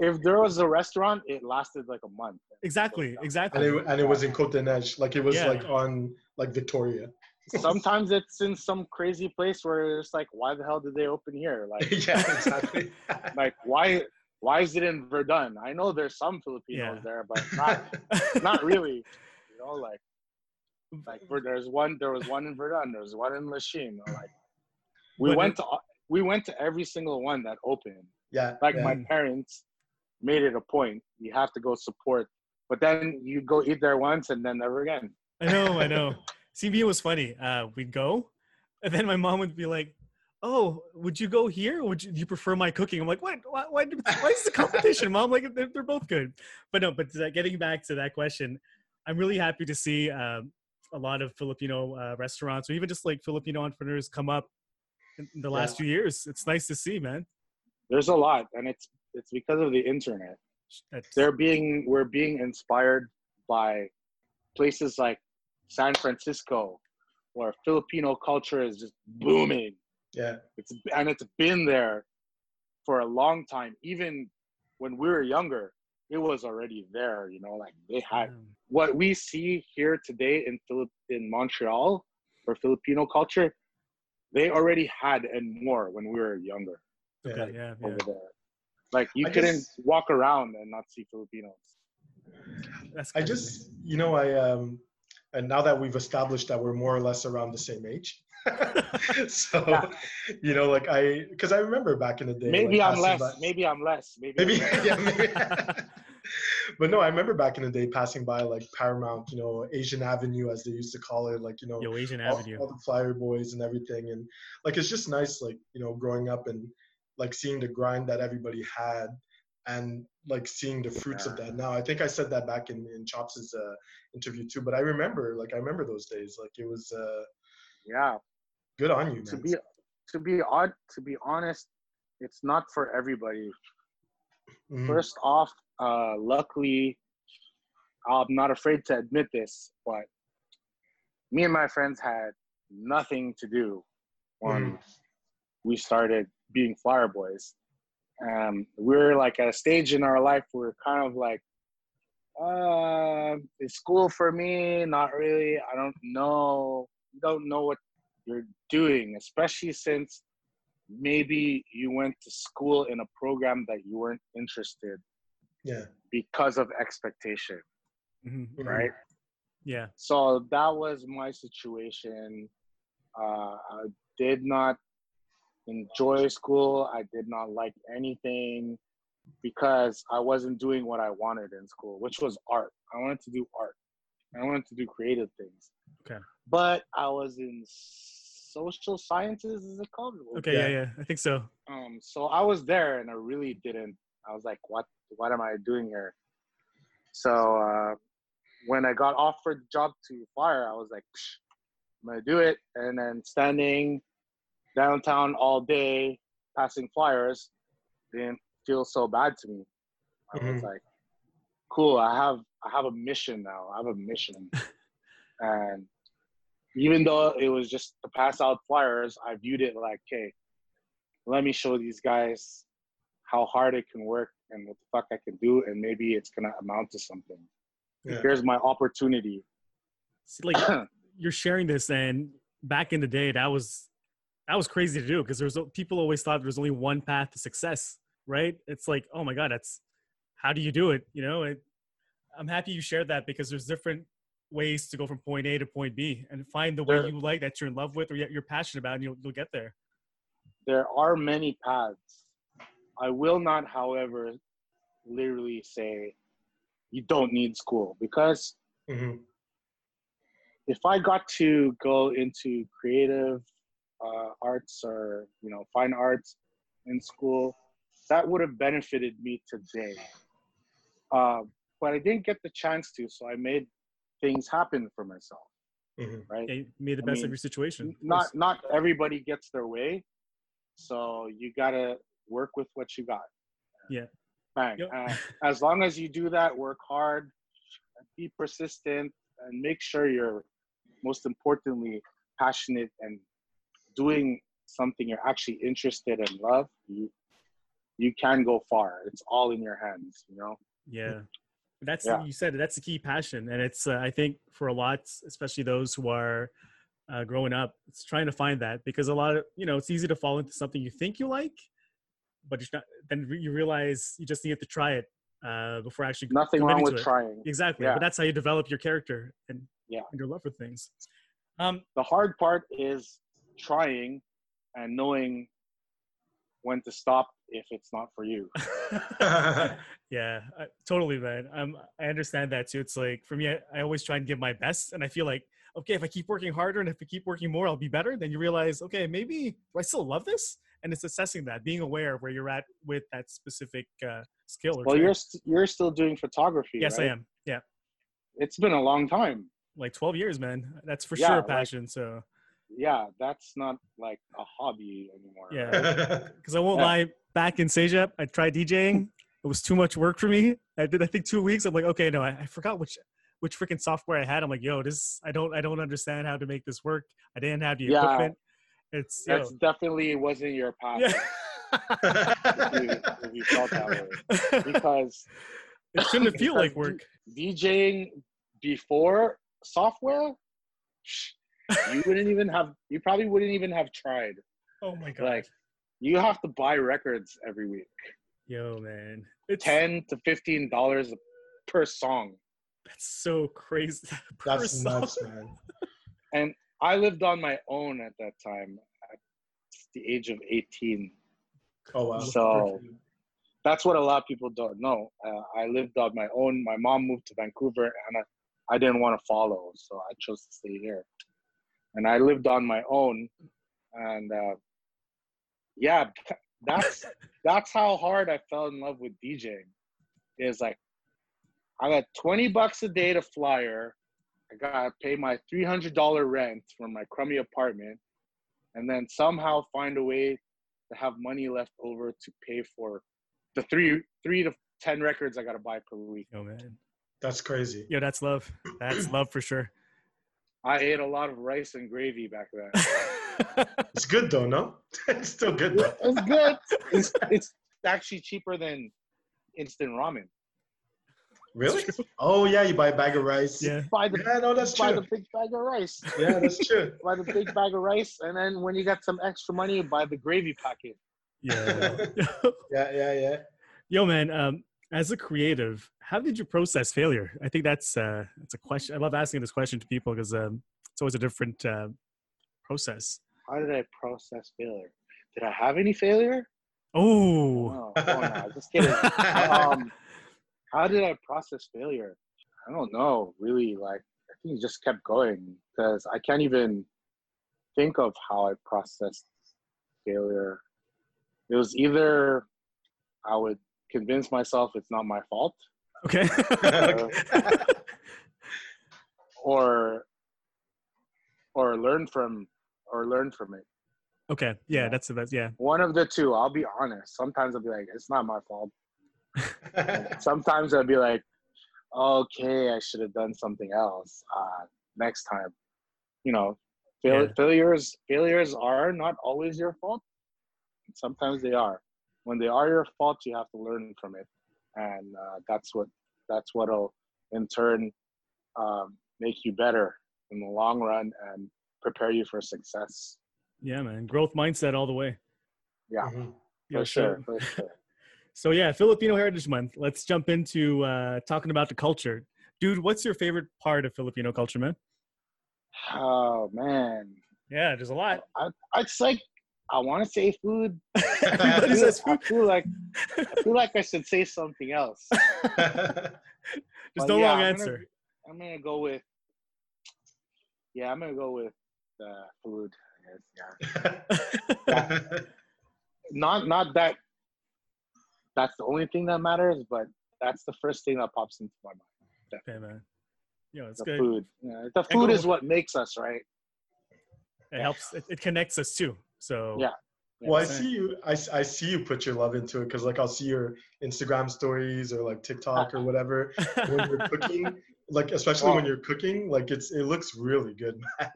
Speaker 3: if there was a restaurant, it lasted like a month.
Speaker 1: exactly
Speaker 2: and
Speaker 1: exactly.
Speaker 2: it, and it was in Côte des Neiges. Like it was
Speaker 1: Yeah.
Speaker 2: like on like Victoria.
Speaker 3: Sometimes it's in some crazy place where it's like, why the hell did they open here? *laughs* Like,
Speaker 2: yeah, exactly.
Speaker 3: like why why is it in Verdun? I know there's some Filipinos
Speaker 1: Yeah.
Speaker 3: there, but not not really. You know, like like there's one there was one in Verdun, there was one in Lachine. Like we
Speaker 1: But
Speaker 3: went
Speaker 1: it-
Speaker 3: to we went to every single one that opened.
Speaker 2: yeah.
Speaker 3: Like
Speaker 2: yeah.
Speaker 3: my parents made it a point. You have to go support. But then you go eat there once and then never again.
Speaker 1: I know, I know. *laughs* CBA was funny. Uh, we'd go, and then my mom would be like, "Oh, would you go here? Or would you, you prefer my cooking?" I'm like, "What? Why? Why, why is the competition, mom? Like, they're, they're both good." But no, but uh, getting back to that question, I'm really happy to see um, a lot of Filipino uh, restaurants, or even just like Filipino entrepreneurs, come up in the last
Speaker 2: Yeah.
Speaker 1: few years. It's nice to see, man.
Speaker 3: There's a lot, and it's it's because of the internet.
Speaker 1: That's,
Speaker 3: They're being we're being inspired by places like San Francisco, where Filipino culture is just booming.
Speaker 2: Yeah.
Speaker 3: It's and it's been there for a long time. Even when we were younger, it was already there. You know, like they had what we see here today in Philip in Montreal for Filipino culture. They already had and more when we were younger
Speaker 1: okay, yeah, yeah.
Speaker 3: over there. Like you
Speaker 2: I
Speaker 3: couldn't
Speaker 2: just-
Speaker 3: walk around and not see Filipinos.
Speaker 1: That's
Speaker 2: I just, you know, I um, and now that we've established that we're more or less around the same age, *laughs* so
Speaker 3: Yeah.
Speaker 2: you know, like I, because I remember back in the day.
Speaker 3: Maybe
Speaker 2: like,
Speaker 3: I'm less.
Speaker 2: by-
Speaker 3: Maybe I'm less. Maybe.
Speaker 2: maybe,
Speaker 3: I'm less. *laughs*
Speaker 2: yeah, maybe. *laughs* *laughs* but no, I remember back in the day passing by like Paramount, you know, Asian Avenue as they used to call it, like you know,
Speaker 1: Yo, Asian
Speaker 2: all,
Speaker 1: Avenue.
Speaker 2: all the flyer boys and everything and like it's just nice like you know growing up and like seeing the grind that everybody had and like seeing the fruits of that now i think i said that back in in chops's uh, interview too but i remember like i remember those days like it was uh
Speaker 3: yeah.
Speaker 2: good on you
Speaker 3: To be to be odd to be honest, it's not for everybody.
Speaker 2: Mhm.
Speaker 3: First off, uh, luckily, I'm not afraid to admit this, but me and my friends had nothing to do when
Speaker 2: Mhm.
Speaker 3: we started being flyer boys. Um, we're like at a stage in our life where we're kind of like, uh, is school for me? Not really. I don't know. You don't know what you're doing, especially since maybe you went to school in a program that you weren't interested
Speaker 2: yeah
Speaker 3: because of expectation,
Speaker 1: Mhm.
Speaker 2: Mhm.
Speaker 3: right?
Speaker 1: Yeah.
Speaker 3: So that was my situation. Uh, I did not enjoy school. I did not like anything because I wasn't doing what I wanted in school, which was art. I wanted to do art. I wanted to do creative things.
Speaker 1: Okay.
Speaker 3: But I was in social sciences, is it called?
Speaker 1: Okay. Yeah.
Speaker 2: Yeah.
Speaker 1: Yeah. I think so.
Speaker 3: Um, so I was there and I really didn't. I was like, what? What am I doing here? So uh, when I got offered the job to fire, I was like, I'm gonna do it. And then standing downtown all day, passing flyers, didn't feel so bad to me. I was
Speaker 2: Mhm.
Speaker 3: like, cool. I have I have a mission now. I have a mission, *laughs* and even though it was just to pass out flyers, I viewed it like, okay, let me show these guys how hard it can work and what the fuck I can do, and maybe it's gonna amount to something.
Speaker 2: Yeah.
Speaker 3: Here's my opportunity.
Speaker 1: See, like *clears throat* you're sharing this, and back in the day, that was that was crazy to do because there's people always thought there's only one path to success, right? It's like, oh my god, that's how do you do it? You know, it, I'm happy you shared that because there's different ways to go from point A to point B and find the way
Speaker 3: There-
Speaker 1: you like that you're in love with or yet you're passionate about, and you'll you'll get there.
Speaker 3: there are many paths. I will not, however, literally say you don't need school because
Speaker 2: Mhm.
Speaker 3: if I got to go into creative uh, arts or you know fine arts in school, that would have benefited me today. Uh, but I didn't get the chance to, so I made things happen for myself.
Speaker 2: Mhm.
Speaker 3: Right?
Speaker 1: Yeah, you made the
Speaker 3: I
Speaker 1: best of your situation.
Speaker 3: Not not everybody gets their way, so you gotta work with what you got.
Speaker 1: Yeah.
Speaker 3: Bang.
Speaker 1: Yep.
Speaker 3: Uh, as long as you do that, work hard, be persistent, and make sure you're most importantly passionate and doing something you're actually interested in love. You you can go far. It's all in your hands. You know.
Speaker 1: Yeah. That's
Speaker 3: Yeah.
Speaker 1: you said. That's the key passion, and it's uh, I think for a lot, especially those who are uh, growing up, it's trying to find that because a lot of you know it's easy to fall into something you think you like, but it's not, then you realize you just need to try it uh, before actually
Speaker 3: Nothing wrong with
Speaker 1: to it.
Speaker 3: trying.
Speaker 1: Exactly,
Speaker 3: Yeah.
Speaker 1: but that's how you develop your character and,
Speaker 3: Yeah.
Speaker 1: and your love for things. Um,
Speaker 3: The hard part is trying and knowing when to stop if it's not for you. *laughs* *laughs*
Speaker 1: yeah, I, totally, man. Um, I understand that too. It's like for me, I, I always try and give my best, and I feel like okay, if I keep working harder and if I keep working more, I'll be better. Then you realize, okay, maybe do I still love this? And it's assessing that, being aware of where you're at with that specific uh, skill. Or
Speaker 3: Well,
Speaker 1: trait.
Speaker 3: you're st- you're still doing photography.
Speaker 1: yes, I am. Yeah,
Speaker 3: It's been a long time.
Speaker 1: like 12 years, man. That's for
Speaker 3: Yeah,
Speaker 1: sure a
Speaker 3: like-
Speaker 1: passion. so
Speaker 3: yeah, that's not like a hobby anymore.
Speaker 1: Yeah. *laughs* Because I won't
Speaker 3: Yeah.
Speaker 1: lie, back in Seja, I tried DJing. It was too much work for me. I did, I think, two weeks. I'm like, okay, no, I, I forgot which which freaking software I had. I'm like, yo, this, I don't, I don't understand how to make this work. I didn't have the
Speaker 3: Yeah.
Speaker 1: equipment. It's, yo,
Speaker 3: That's definitely wasn't your path.
Speaker 1: yeah.
Speaker 3: if, you, if you felt that way. *laughs* Because
Speaker 1: it shouldn't *laughs* feel like
Speaker 3: because
Speaker 1: work.
Speaker 3: DJing before software, you wouldn't *laughs* even have. You probably wouldn't even have tried.
Speaker 1: Oh my god.
Speaker 3: Like, you have to buy records every week,
Speaker 1: yo, man. It's
Speaker 3: ten to fifteen dollars per song.
Speaker 1: That's so crazy. Per
Speaker 2: That's
Speaker 1: song.
Speaker 2: nuts, man.
Speaker 3: And I lived on my own at that time, at the age of eighteen.
Speaker 2: Oh wow.
Speaker 3: So- That's what a lot of people don't know. Uh, I lived on my own. My mom moved to Vancouver, and I, I didn't want to follow, so I chose to stay here. And I lived on my own, and uh, yeah, that's *laughs* that's how hard I fell in love with DJing. Is like I got twenty bucks a day to flyer. I gotta pay my three hundred dollar rent for my crummy apartment, and then somehow find a way to have money left over to pay for the three three to ten records I gotta buy per week.
Speaker 1: Oh man.
Speaker 2: That's crazy.
Speaker 1: Yo, that's love. That's *clears throat* love for sure.
Speaker 3: I ate a lot of rice and gravy back then. *laughs*
Speaker 2: It's good though, no? *laughs* it's still good though.
Speaker 3: It's good. *laughs* It's, it's actually cheaper than instant ramen.
Speaker 2: Really? Oh yeah, you buy a bag of rice.
Speaker 1: yeah.
Speaker 3: Buy the
Speaker 2: Yeah, no, that's
Speaker 3: buy
Speaker 2: true.
Speaker 3: the big bag of rice.
Speaker 2: Yeah, that's true. *laughs*
Speaker 3: buy the big bag of rice, and then when you got some extra money, you buy the gravy packet.
Speaker 1: Yeah.
Speaker 2: Yeah, yeah, *laughs* yeah.
Speaker 1: Yo, man. Um, as a creative, how did you process failure? I think that's uh, that's a question. I love asking this question to people because um, it's always a different uh, process.
Speaker 3: How did I process failure? Did I have any failure?
Speaker 1: Oh,
Speaker 3: No, oh, no, just kidding. *laughs* um, how did I process failure? I don't know, really. Like, I think it just kept going because I can't even think of how I processed failure. It was either I would convince myself it's not my fault,
Speaker 1: okay. *laughs*
Speaker 3: or or learn from or learn from it.
Speaker 1: okay. Yeah,
Speaker 3: Yeah.
Speaker 1: that's the best. Yeah.
Speaker 3: One of the two. I'll be honest. Sometimes I'll be like, it's not my fault. *laughs* sometimes I'd be like, okay, I should have done something else uh, next time. You know, fail-
Speaker 1: Yeah.
Speaker 3: failures failures are not always your fault. Sometimes they are. When they are your fault, you have to learn from it, and uh, that's what that's what'll in turn um, make you better in the long run and prepare you for success.
Speaker 1: Yeah, man. Growth mindset all the way.
Speaker 3: Yeah,
Speaker 2: Mhm.
Speaker 3: For
Speaker 1: so-
Speaker 3: sure, for sure.
Speaker 1: So yeah, Filipino Heritage Month. Let's jump into uh, talking about the culture, dude. What's your favorite part of Filipino culture, man?
Speaker 3: Oh man,
Speaker 1: Yeah, there's a lot.
Speaker 3: I, it's like I want to say food. *laughs*
Speaker 1: Everybody
Speaker 3: I
Speaker 1: says
Speaker 3: feel, I feel like I feel like I should say something else. *laughs*
Speaker 1: There's no
Speaker 3: yeah,
Speaker 1: wrong
Speaker 3: I'm
Speaker 1: answer.
Speaker 3: Gonna, I'm gonna go with. Yeah, I'm gonna go with uh, food. I guess, yeah, *laughs* not not that. That's the only thing that matters, but that's the first thing that pops into my mind.
Speaker 1: Okay, man. Yo, it's
Speaker 3: The
Speaker 1: good.
Speaker 3: food. Yeah, the
Speaker 1: go
Speaker 3: food is what makes us right.
Speaker 1: It helps. It, it connects us too. So
Speaker 3: Yeah.
Speaker 2: well, I see you. I, I see you put your love into it because, like, I'll see your Instagram stories or like TikTok or whatever *laughs* when you're cooking. Like, especially when you're cooking, like it's it looks really good, *laughs* man.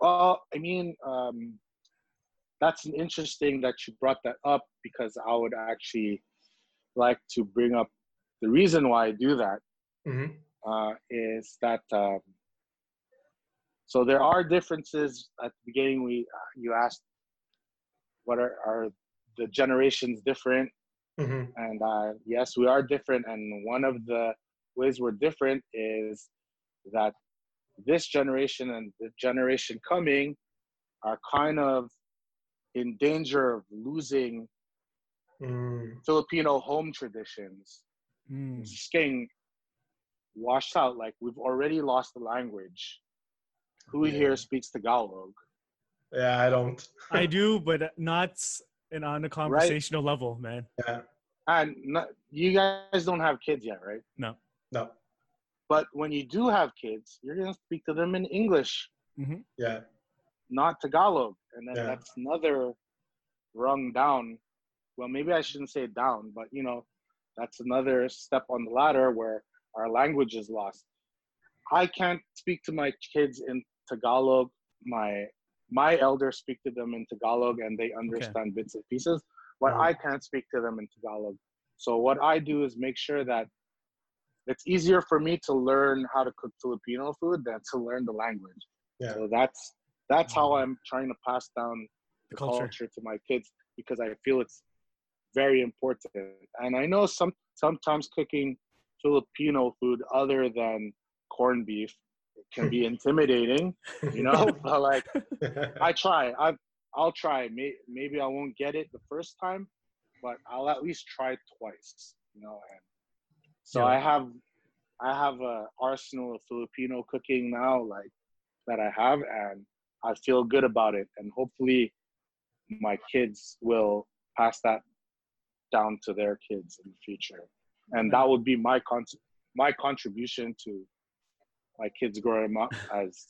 Speaker 3: Well, I mean, um, that's an interesting that you brought that up because I would actually like to bring up the reason why I do that
Speaker 2: hmm
Speaker 3: uh, is that um, so there are differences at the beginning. We uh, you asked what are, are the generations different,
Speaker 2: hmm
Speaker 3: and uh, yes, we are different. And one of the ways we're different is that this generation and the generation coming are kind of in danger of losing
Speaker 2: Mm.
Speaker 3: Filipino home traditions.
Speaker 1: Mm.
Speaker 3: It's just getting washed out. Like we've already lost the language. Who
Speaker 2: Yeah.
Speaker 3: here speaks Tagalog?
Speaker 2: Yeah, I don't.
Speaker 1: I do, *laughs* but not in, on a conversational level, man.
Speaker 2: Yeah,
Speaker 3: And not, you guys don't have kids yet, right?
Speaker 1: No.
Speaker 2: no.
Speaker 3: But when you do have kids, you're gonna speak to them in English.
Speaker 2: Yeah,
Speaker 3: not Tagalog, and then
Speaker 2: Yeah.
Speaker 3: that's another rung down. Well, maybe I shouldn't say it down, but you know, that's another step on the ladder where our language is lost. I can't speak to my kids in Tagalog. My my elders speak to them in Tagalog, and they understand bits and pieces. But. I can't speak to them in Tagalog. So what I do is make sure that it's easier for me to learn how to cook Filipino food than to learn the language.
Speaker 2: Yeah.
Speaker 3: So that's that's how I'm trying to pass down
Speaker 1: The
Speaker 3: the
Speaker 1: culture.
Speaker 3: culture. to my kids because I feel it's very important. And I know some sometimes cooking Filipino food other than corned beef can be *laughs* intimidating, you know. *laughs* but like *laughs* I try. I I'll try. May, maybe I won't get it the first time, but I'll at least try twice. You know, and so
Speaker 1: Yeah.
Speaker 3: I have I have a arsenal of Filipino cooking now, like that I have, and I feel good about it. And hopefully, my kids will pass that down to their kids in the future, and that would be my con my contribution to my kids growing up *laughs* as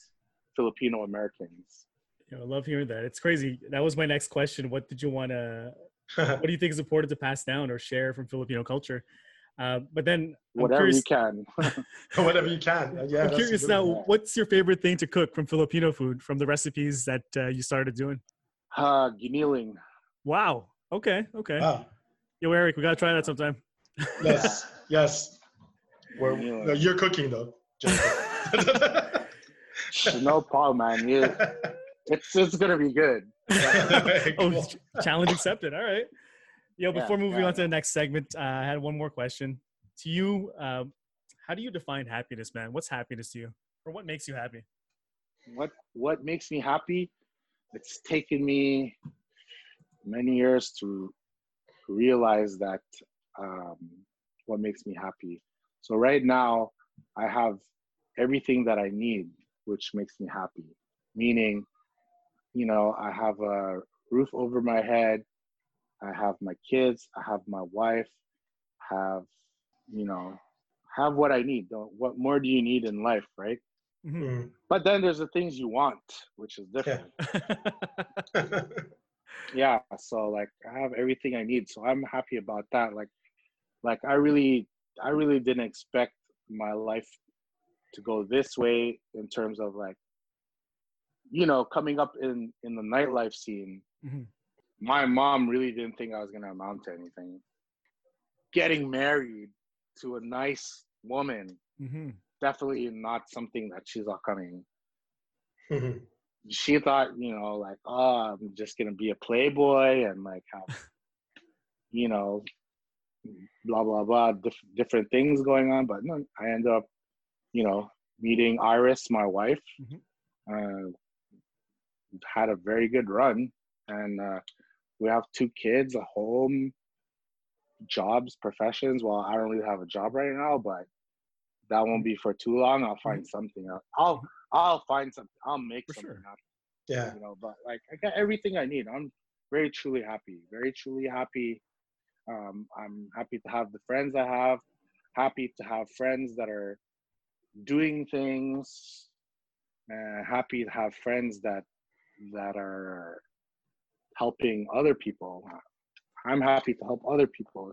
Speaker 3: Filipino Americans.
Speaker 1: You know, I love hearing that. It's crazy. That was my next question. What did you want to? *laughs* What do you think is important to pass down or share from Filipino culture? Uh, but then I'm
Speaker 3: Whatever
Speaker 1: curious,
Speaker 3: you can. *laughs*
Speaker 2: Whatever you can. Yeah,
Speaker 1: I'm curious now.
Speaker 2: one.
Speaker 1: What's your favorite thing to cook from Filipino food? From the recipes that uh, you started doing?
Speaker 3: Uh, giniling.
Speaker 1: Wow. Okay. Okay.
Speaker 2: Wow.
Speaker 1: Yo, Eric, we gotta try that sometime. *laughs*
Speaker 2: Yes. Yes. We're,
Speaker 3: Yeah.
Speaker 2: no, you're cooking though. *laughs*
Speaker 3: No problem, man. You, it's it's gonna be good.
Speaker 2: Very *laughs*
Speaker 1: oh,
Speaker 2: cool.
Speaker 1: challenge accepted. All right. Yo,
Speaker 3: Yeah,
Speaker 1: before moving
Speaker 3: yeah,
Speaker 1: on to the next segment, uh, I had one more question to you. Um, how do you define happiness, man? What's happiness to you, or what makes you happy?
Speaker 3: What what makes me happy? It's taken me many years to realize that um, what makes me happy. So right now, I have everything that I need, which makes me happy. Meaning, you know, I have a roof over my head. I have my kids. I have my wife. Have, you know, have what I need. Don't- What more do you need in life, right?
Speaker 1: Mhm.
Speaker 2: Mm.
Speaker 3: But then there's the things you want, which is different. Yeah. *laughs* *laughs* Yeah, so like I have everything I need. So I'm happy about that. Like like I really I really didn't expect my life to go this way in terms of like you know, coming up in in the nightlife scene.
Speaker 1: Mhm.
Speaker 3: My mom really didn't think I was gonna amount to anything. Getting married to a nice woman,
Speaker 1: Mhm.
Speaker 3: definitely not something that she's all coming
Speaker 2: Mhm. *laughs*
Speaker 3: she thought, you know, like, oh, I'm just gonna be a playboy and like have, *laughs* you know, blah blah blah, diff- different things going on. But no, I ended up, you know, meeting Iris, my wife.
Speaker 1: Mhm.
Speaker 3: Uh, had a very good run, and uh, we have two kids, a home, jobs, professions. Well, I don't really have a job right now, but that won't be for too long. I'll find something else. I'll I'll find something. I'll make
Speaker 1: For
Speaker 3: something
Speaker 1: sure.
Speaker 3: happen
Speaker 2: Yeah.
Speaker 3: you know but like i got everything i need i'm very truly happy very truly happy um, i'm happy to have the friends i have happy to have friends that are doing things uh, happy to have friends that that are helping other people i'm happy to help other people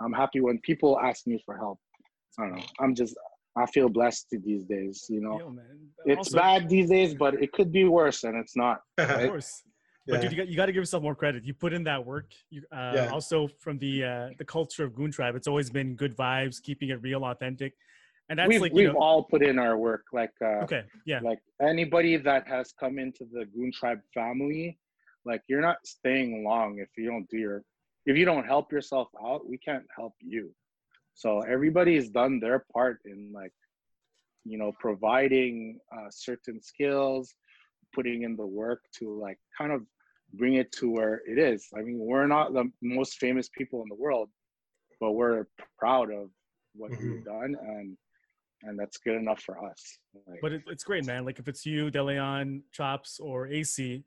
Speaker 3: i'm happy when people ask me for help i don't know i'm just i feel blessed these days you know
Speaker 1: Yo, man.
Speaker 3: it's
Speaker 1: Also-
Speaker 3: bad these days but it could be worse and it's not *laughs*
Speaker 1: Of
Speaker 3: right?
Speaker 1: course. But dude, you got, you got to give yourself more credit. You put in that work. You, uh,
Speaker 2: Yeah.
Speaker 1: Also, from the uh, the culture of Goon Tribe, it's always been good vibes, keeping it real, authentic, and that's
Speaker 3: we've,
Speaker 1: like
Speaker 3: we've
Speaker 1: know.
Speaker 3: all put in our work like uh
Speaker 1: Okay, yeah,
Speaker 3: like anybody that has come into the goon tribe family like you're not staying long if you don't do your if you don't help yourself out we can't help you so everybody's done their part in like you know providing uh, certain skills putting in the work to like kind of bring it to where it is i mean we're not the most famous people in the world but we're proud of what we've done and and that's good enough for us like,
Speaker 1: but it, it's great, man. Like if it's you, DeLeon, Chops, or AC,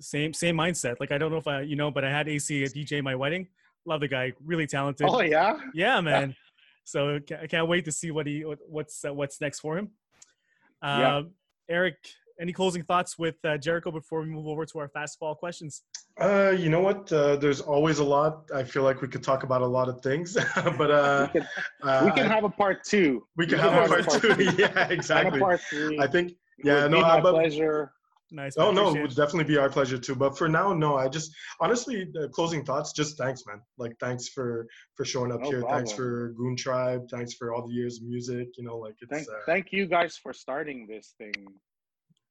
Speaker 1: same same mindset. Like I don't know if I you know, but I had AC at DJ my wedding. Love the guy, really talented.
Speaker 3: oh yeah
Speaker 1: Yeah, man. So I can't wait to see what he what's uh, what's next for him.
Speaker 3: Yeah.
Speaker 1: Um, Eric, any closing thoughts with uh, Jericho before we move over to our fastball questions?
Speaker 2: Uh, you know what? Uh, there's always a lot. I feel like we could talk about a lot of things, *laughs* but uh,
Speaker 3: we can,
Speaker 2: uh,
Speaker 3: we can have a part two.
Speaker 2: we can
Speaker 3: we
Speaker 2: have
Speaker 3: can
Speaker 2: a
Speaker 3: have a
Speaker 2: part
Speaker 3: part
Speaker 2: two. *laughs*
Speaker 3: two.
Speaker 2: yeah, exactly.
Speaker 3: part three.
Speaker 2: I think.
Speaker 3: It
Speaker 2: Yeah,
Speaker 3: would
Speaker 2: no,
Speaker 3: be
Speaker 2: uh,
Speaker 3: my
Speaker 2: but
Speaker 3: pleasure.
Speaker 1: Nice.
Speaker 2: Oh no, it would definitely be our pleasure too. But for now, no. I just honestly, the closing thoughts. Just thanks, man. Like thanks for for showing up
Speaker 3: No
Speaker 2: here. Thanks for Goon Tribe. Thanks for all the years of music. You know, like it's
Speaker 3: Thank,
Speaker 2: uh,
Speaker 3: thank you guys for starting this thing.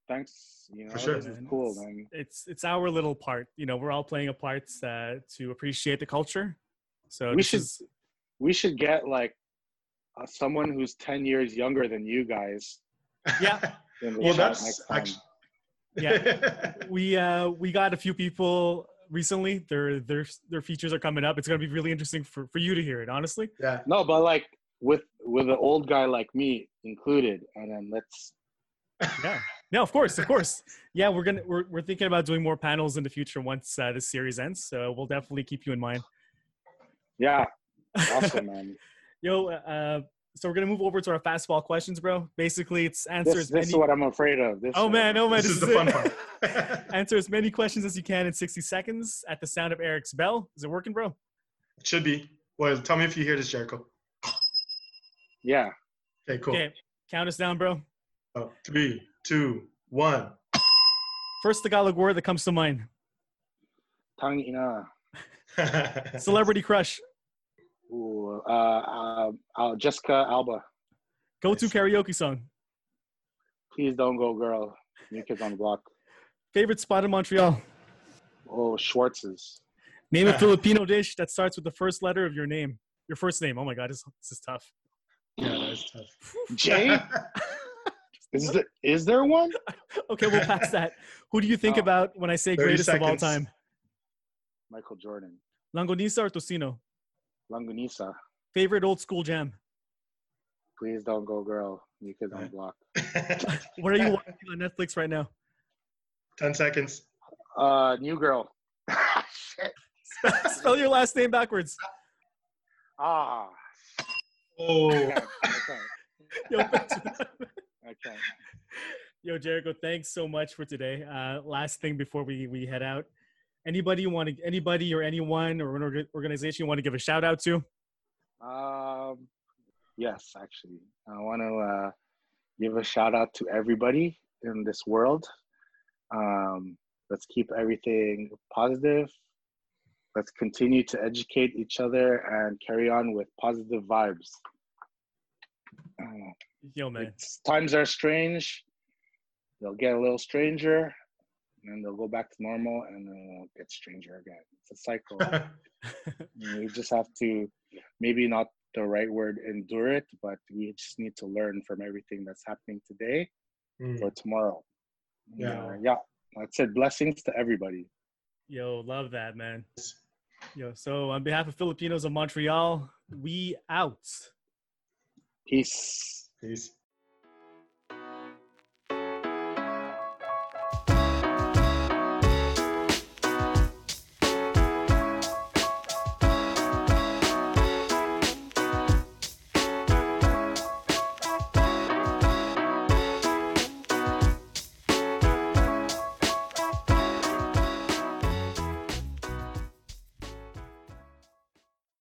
Speaker 3: Thanks. You know,
Speaker 2: For sure.
Speaker 3: this is cool,
Speaker 1: it's-
Speaker 3: man.
Speaker 1: It's it's our little part. You know, we're all playing a part uh, to appreciate the culture. So
Speaker 3: We should-
Speaker 1: is-
Speaker 3: We should get like uh, someone who's ten years younger than you guys.
Speaker 1: Yeah. *laughs*
Speaker 3: In
Speaker 2: well, that's actually.
Speaker 1: Yeah. *laughs* we uh we got a few people recently. Their their their features are coming up. It's gonna be really interesting for for you to hear it. Honestly.
Speaker 2: yeah.
Speaker 3: No, but like with with an old guy like me included, and then let's.
Speaker 1: Yeah. No, of course, of course. Yeah, we're gonna we're we're thinking about doing more panels in the future once uh, this series ends. So we'll definitely keep you in mind.
Speaker 3: Yeah, awesome, man. *laughs*
Speaker 1: Yo, uh, so we're gonna move over to our fastball questions, bro. Basically, it's answer
Speaker 3: This,
Speaker 1: as
Speaker 3: this is what I'm afraid of. This
Speaker 1: Oh man, oh man,
Speaker 2: This is the fun part. *laughs* *laughs*
Speaker 1: answer as many questions as you can in 60 seconds at the sound of Eric's bell. Is it working, bro?
Speaker 2: It should be. Well, tell me if you hear this, Jericho.
Speaker 3: Yeah.
Speaker 2: Okay, cool.
Speaker 1: Okay, count us down, bro.
Speaker 2: Oh, three, two, one.
Speaker 1: First Tagalog word that comes to mind.
Speaker 3: Tang ina. *laughs*
Speaker 1: Celebrity crush.
Speaker 3: Ooh, uh, uh, uh, Jessica Alba.
Speaker 1: Go to karaoke song.
Speaker 3: Please don't go, girl. New Kids on the Block.
Speaker 1: Favorite spot in Montreal.
Speaker 3: Oh, Schwartz's.
Speaker 1: Name a *laughs* Filipino dish that starts with the first letter of your name. Your first name. Oh my God, this, this is tough.
Speaker 2: yeah, that's tough. *laughs*
Speaker 3: Jay? *laughs* Is there, is there one?
Speaker 1: Okay, we'll pass that. Who do you think
Speaker 3: Oh.
Speaker 1: about when I say
Speaker 2: 30
Speaker 1: greatest of all time?
Speaker 3: Michael Jordan.
Speaker 1: Longanisa or Tocino?
Speaker 3: Langunisa.
Speaker 1: Favorite old school jam?
Speaker 3: Please don't go, girl. New Kids on the Block.
Speaker 1: What are you watching on Netflix right now?
Speaker 2: Ten seconds.
Speaker 3: Uh, New Girl. *laughs* Shit. *laughs*
Speaker 1: Spell your last name backwards.
Speaker 3: Ah.
Speaker 2: Oh,
Speaker 3: I can't. *laughs*
Speaker 1: Yo,
Speaker 3: I.
Speaker 1: Yo, Jericho, thanks so much for today. Uh, last thing before we, we head out, anybody you want to, anybody or anyone or an orga- organization you want to give a shout out to?
Speaker 3: Um, yes, actually, I want to uh, give a shout out to everybody in this world. Um, let's keep everything positive. Let's continue to educate each other and carry on with positive vibes. Uh,
Speaker 1: Yo, man.
Speaker 3: it's, times are strange. They'll get a little stranger, and then they'll go back to normal, and then they'll get stranger again. It's a cycle. *laughs* *laughs* we just have to maybe not the right word endure it but we just need to learn from everything that's happening today
Speaker 2: Mm.
Speaker 3: for tomorrow
Speaker 2: Yeah.
Speaker 3: Uh, yeah that's it blessings to everybody
Speaker 1: Yo, love that, man. Yo, so on behalf of Filipinos of Montreal, we out.
Speaker 3: peace
Speaker 2: Peace.